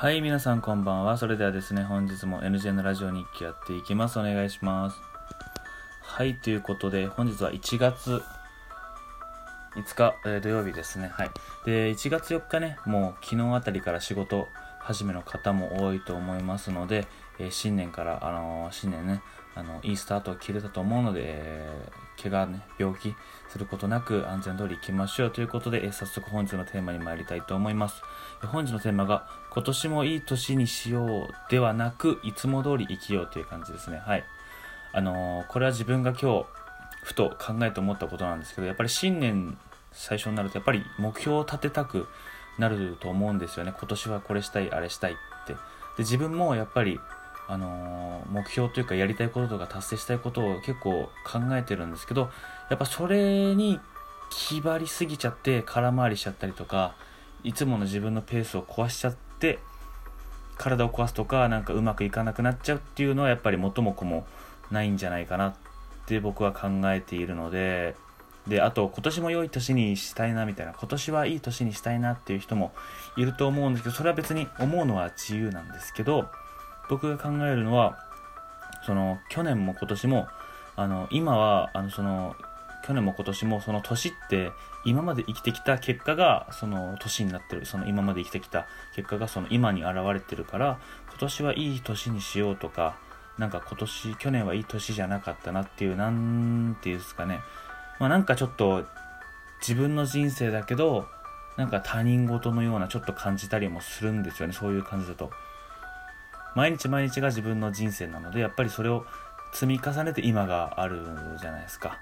はい、皆さんこんばんは。それではですね、本日も NG のラジオ日記やっていきます。お願いします。はい、ということで、本日は1月5日、えー土曜日ですね。はい。で、1月4日ね、もう昨日あたりから仕事始めの方も多いと思いますので、えー新年から、あのー新年ね、あのいいスタートを切れたと思うので、えー怪我ね、病気することなく安全通り行きましょうということで、えー早速本日のテーマに参りたいと思います。本日のテーマが、今年もいい年にしようではなく、いつも通り生きようという感じですね。はい。あのーこれは自分が今日、ふと考えて思ったことなんですけど、やっぱり新年最初になると、やっぱり目標を立てたくなると思うんですよね。今年はこれしたい、あれしたいって。で、自分もやっぱり、あの目標というかやりたいこととか達成したいことを結構考えてるんですけど、やっぱそれに気張りすぎちゃって空回りしちゃったりとか、いつもの自分のペースを壊しちゃって、体を壊すとか、なんかうまくいかなくなっちゃうっていうのはやっぱり元も子もないんじゃないかなって僕は考えているので、で、あと今年も良い年にしたいなみたいな、今年はいい年にしたいなっていう人もいると思うんですけど、それは別に思うのは自由なんですけど、僕が考えるのは、その去年も今年も、あの今はあのその去年も今年もその年って今まで生きてきた結果がその年になってる。その今まで生きてきた結果がその今に現れてるから今年はいい年にしようとかなんか今年去年はいい年じゃなかったなっていうなんていうんですかね。まあなんかちょっと自分の人生だけどなんか他人事のようなちょっと感じたりもするんですよね。そういう感じだと。毎日毎日が自分の人生なのでやっぱりそれを積み重ねて今があるじゃないですか。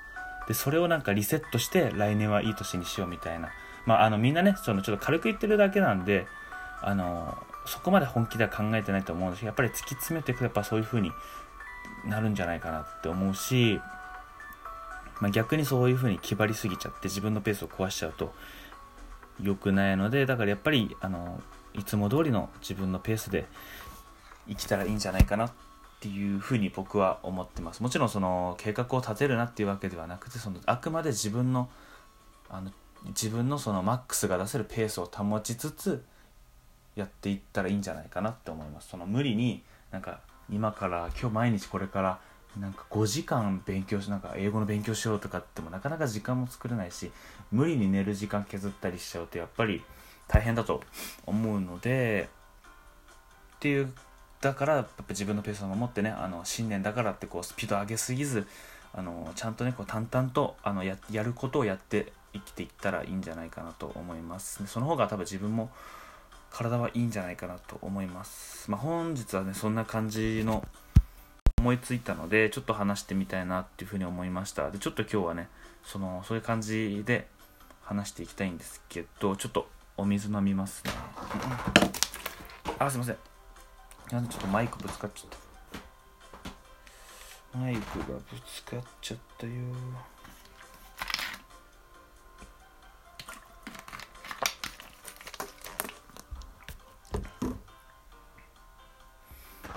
でそれをなんかリセットして来年はいい年にしようみたいな。まああのみんなねそのちょっと軽く言ってるだけなんであのそこまで本気では考えてないと思うんですけどやっぱり突き詰めていくとやっぱそういう風になるんじゃないかなって思うし、まあ、逆にそういう風に気張りすぎちゃって自分のペースを壊しちゃうと良くないのでだからやっぱりあのいつも通りの自分のペースで生きたらいいんじゃないかなっていうふうに僕は思ってます。もちろんその計画を立てるなっていうわけではなくてそのあくまで自分のあの自分のそのマックスが出せるペースを保ちつつやっていったらいいんじゃないかなって思います。その無理になんか今から今日毎日これからなんか5時間勉強しなんか英語の勉強しようとかってもなかなか時間も作れないし無理に寝る時間削ったりしちゃうとやっぱり大変だと思うのでっていうだからやっぱ自分のペースを守ってねあの新年だからってこうスピード上げすぎずあのちゃんとねこう淡々とあのやることをやって生きていったらいいんじゃないかなと思います。その方が多分自分も体はいいんじゃないかなと思います、まあ、本日はねそんな感じの思いついたのでちょっと話してみたいなっていうふうに思いました。でちょっと今日はねそのそういう感じで話していきたいんですけどちょっとお水飲みますね。あすいません。なんでちょっとマイクぶつかっちゃったマイクがぶつかっちゃったよ。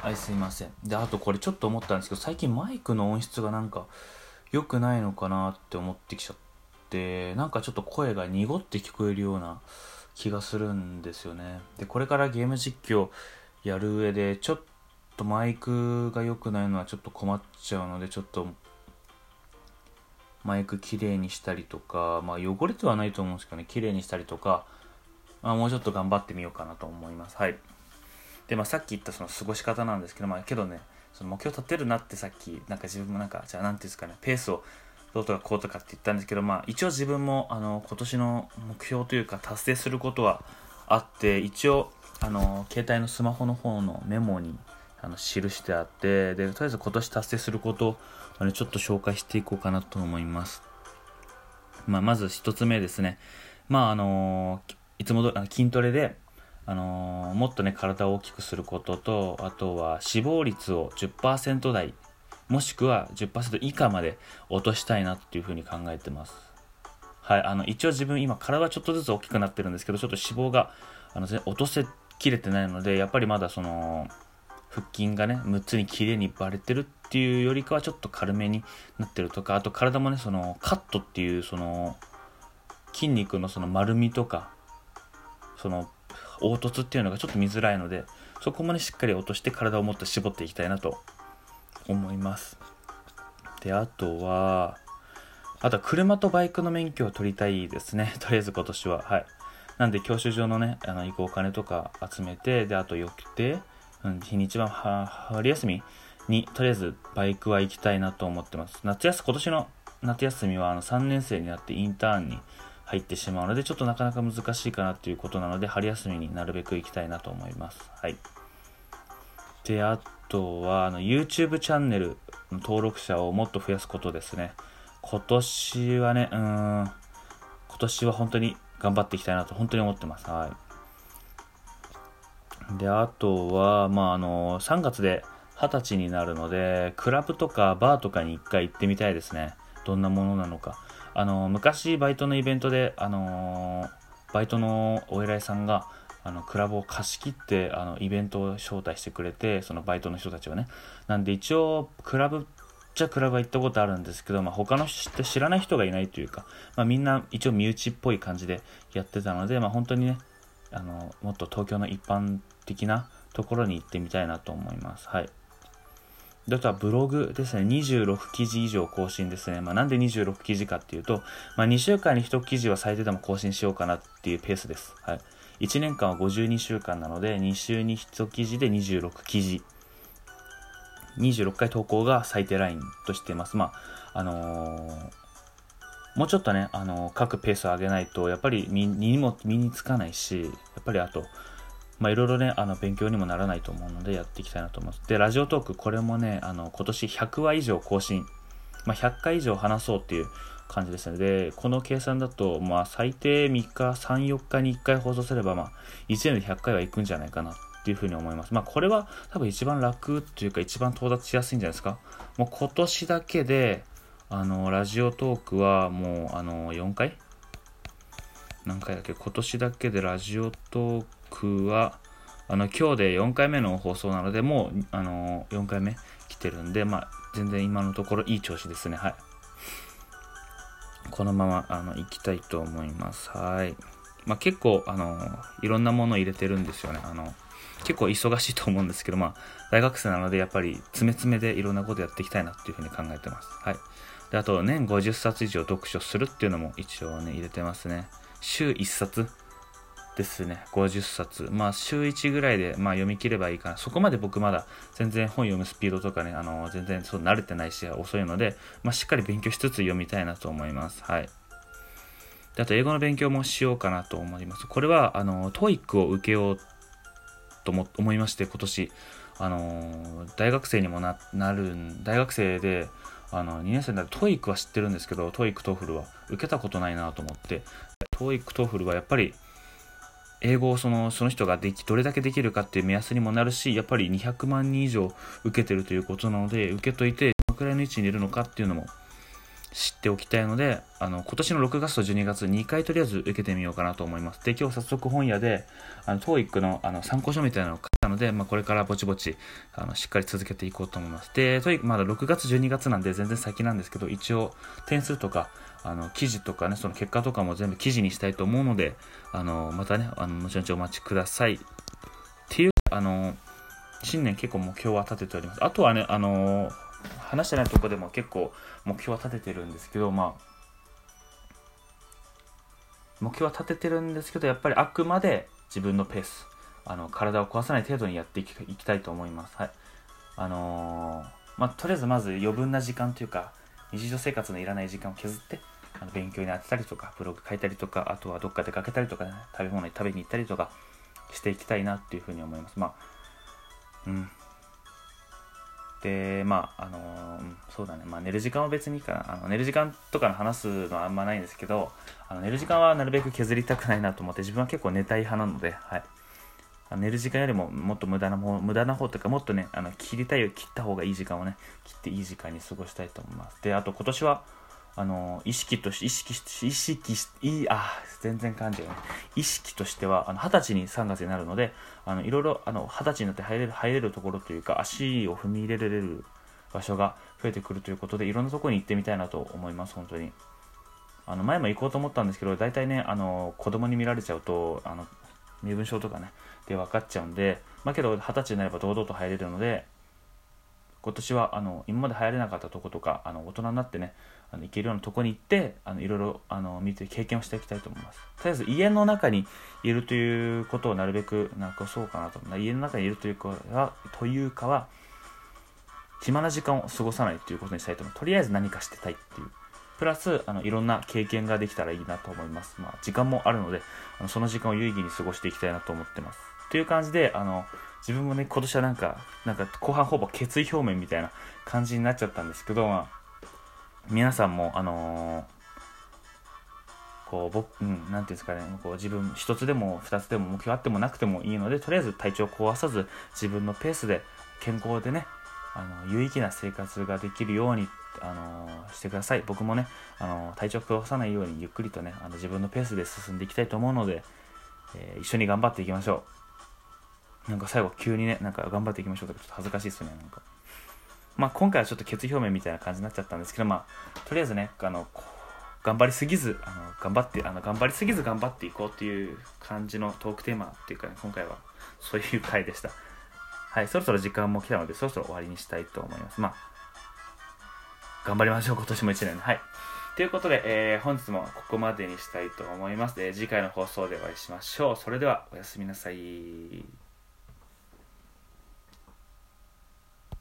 はいすいません。であとこれちょっと思ったんですけど最近マイクの音質がなんか良くないのかなって思ってきちゃってなんかちょっと声が濁って聞こえるような気がするんですよね。でこれからゲーム実況やる上でちょっとマイクが良くないのはちょっと困っちゃうのでちょっとマイクきれいにしたりとかまあ汚れてはないと思うんですけどねきれいにしたりとか、まあ、もうちょっと頑張ってみようかなと思います。はい。でまあさっき言ったその過ごし方なんですけどまあけどねその目標立てるなってさっきなんか自分もなんかじゃあなんていうんですかねペースをどうとかこうとかって言ったんですけどまあ一応自分もあの今年の目標というか達成することはあって一応あの携帯のスマホの方のメモにあの記してあってでとりあえず今年達成することをあのちょっと紹介していこうかなと思います、まあ、まず一つ目ですね。まああのいつもどあの筋トレであのもっとね体を大きくすることとあとは死亡率を10%台もしくは10%以下まで落としたいなっていうふうに考えてます。はいあの一応自分今体はちょっとずつ大きくなってるんですけどちょっと脂肪があの落とせきれてないのでやっぱりまだその腹筋がね6つに綺麗にバレてるっていうよりかはちょっと軽めになってるとかあと体もねそのカットっていうその筋肉のその丸みとかその凹凸っていうのがちょっと見づらいのでそこもねしっかり落として体をもっと絞っていきたいなと思います。であとはあとは車とバイクの免許を取りたいですね。とりあえず今年は。はい。なんで教習所のねあの行くお金とか集めてであと予定、うん、日にちは春休みにとりあえずバイクは行きたいなと思ってます。夏休み今年の夏休みはあの3年生になってインターンに入ってしまうのでちょっとなかなか難しいかなということなので春休みになるべく行きたいなと思います。はい。であとはあの YouTube チャンネルの登録者をもっと増やすことですね。今年はねうん今年は本当に頑張っていきたいなと本当に思ってます。はい。であとはまああの3月で20歳になるのでクラブとかバーとかに1回行ってみたいですね。どんなものなのか。あの昔バイトのイベントであのバイトのお偉いさんがあのクラブを貸し切ってあのイベントを招待してくれてそのバイトの人たちをね。なんで一応クラブじゃクラブは行ったことあるんですけど、まあ、他の人って知らない人がいないというか、まあ、みんな一応身内っぽい感じでやってたので、まあ、本当にねあのもっと東京の一般的なところに行ってみたいなと思いますはいあとはブログですね。26記事以上更新ですね。まあ、なんで26記事かっていうと、まあ、2週間に1記事は最低でも更新しようかなっていうペースです。はい。1年間は52週間なので、2週に1記事で26記事。26回投稿が最低ラインとしています。まあ、あのー、もうちょっとね、あのー、各ペースを上げないと、やっぱり身にも身につかないし、やっぱりあと、まあ、いろいろね、あの、勉強にもならないと思うので、やっていきたいなと思います。で、ラジオトーク、これもね、あの、今年100話以上更新、まあ、100回以上話そうっていう感じですね。で、この計算だと、まあ、最低3日、3、4日に1回放送すれば、まあ、1年で100回はいくんじゃないかなっていうふうに思います。まあ、これは多分一番楽っていうか、一番到達しやすいんじゃないですか。もう今年だけで、あの、ラジオトークはもう、あの、4回？何回だっけ？今年だけでラジオトークは、あの、今日で4回目の放送なので、もう、あの、4回目来てるんで、まあ、全然今のところいい調子ですね。はい。このまま、あの、行きたいと思います。はい。まあ、結構、あの、いろんなものを入れてるんですよね。あの、結構忙しいと思うんですけど、まあ、大学生なので、やっぱり、詰め詰めでいろんなことやっていきたいなっていうふうに考えてます。はい。で、あと、年50冊以上読書するっていうのも一応ね、入れてますね。週1冊ですね、50冊。まあ、週1ぐらいで、まあ、読み切ればいいかな。そこまで僕まだ全然本読むスピードとかね、あの、全然そう慣れてないし、遅いので、まあ、しっかり勉強しつつ読みたいなと思います。はい。であと、英語の勉強もしようかなと思います。これは、あの、TOEIC を受けようと思いまして、今年、あの、大学生にもなる、大学生で、あの、2年生になる TOEIC は知ってるんですけど、TOEIC、TOEFL は。受けたことないなと思って、TOEIC、TOEFL はやっぱり、英語をそのその人ができどれだけできるかっていう目安にもなるしやっぱり200万人以上受けてるということなので受けといてどのくらいの位置にいるのかっていうのも知っておきたいのであの今年の6月と12月2回とりあえず受けてみようかなと思いますで今日早速本屋であの TOEIC のあの参考書みたいなのを買ったので、まあ、これからぼちぼちあのしっかり続けていこうと思いますで TOEIC まだ6月12月なんで全然先なんですけど一応点数とかあの記事とかね、その結果とかも全部記事にしたいと思うので、あのまたね、あの後々お待ちください。っていう、あの新年結構目標は立てております。あとはね、あの話してないとこでも結構目標は立ててるんですけど、まあ、目標は立ててるんですけど、やっぱりあくまで自分のペース、あの体を壊さない程度にやっていきたいと思います。はい。あのー、まあ、とりあえずまず余分な時間というか、日常生活のいらない時間を削って、あの勉強に当てたりとか、ブログ書いたりとか、あとはどっか出かけたりとかね、食べ物に食べに行ったりとかしていきたいなっていうふうに思います。まあ、うん。で、まあ、あの、そうだね、まあ寝る時間は別にいいかな。あの寝る時間とかの話すのはあんまないんですけど、あの寝る時間はなるべく削りたくないなと思って、自分は結構寝たい派なので、はい。寝る時間よりももっと無駄な方、無駄な方というか、もっとね、あの切りたい、切った方がいい時間をね、切っていい時間に過ごしたいと思います。で、あと今年は、あの、意識とし、意識し、意識し、いい、あ、全然感じがね。意識としては、あの、二十歳に3月になるので、あの、いろいろ、あの、二十歳になって入れる、入れるところというか、足を踏み入れられる場所が増えてくるということで、いろんなところに行ってみたいなと思います、本当に。あの、前も行こうと思ったんですけど、大体ね、あの、子供に見られちゃうと、あの、身分証とかねで分かっちゃうんでまあけど二十歳になれば堂々と入れるので今年はあの今まで入れなかったとことかあの大人になってねあの行けるようなとこに行ってあのいろいろあの見て経験をしていきたいと思います。とりあえず家の中にいるということをなるべくなんかそうかなと。家の中にいるというかはというかは暇な時間を過ごさないということにしたいと思う。とりあえず何かしてたいっていう。プラスあのいろんな経験ができたらいいなと思います、まあ、時間もあるのであのその時間を有意義に過ごしていきたいなと思ってます。という感じであの自分もね、今年はなんか、なんか後半ほぼ決意表明みたいな感じになっちゃったんですけど、まあ、皆さんも、あのー、こう、僕、うん、なんていうんですかね、こう自分、一つでも二つでも目標あってもなくてもいいので、とりあえず体調を壊さず、自分のペースで、健康でね、あの有意義な生活ができるように、あのー、してください。僕もね、あのー、体調を壊さないようにゆっくりとね、あの自分のペースで進んでいきたいと思うので、えー、一緒に頑張っていきましょう。なんか最後急にね、なんか頑張っていきましょうとかちょっと恥ずかしいですね、なんか。まあ今回はちょっと決意表明みたいな感じになっちゃったんですけど、まあ、とりあえずね、あの、頑張りすぎず、あの、頑張って、あの、頑張りすぎず頑張っていこうっていう感じのトークテーマっていうか、ね、今回はそういう回でした。はい、そろそろ時間も来たので、そろそろ終わりにしたいと思います。まあ、頑張りましょう、今年も1年はい。ということで、えー、本日もここまでにしたいと思います。えー、次回の放送でお会いしましょう。それでは、おやすみなさい。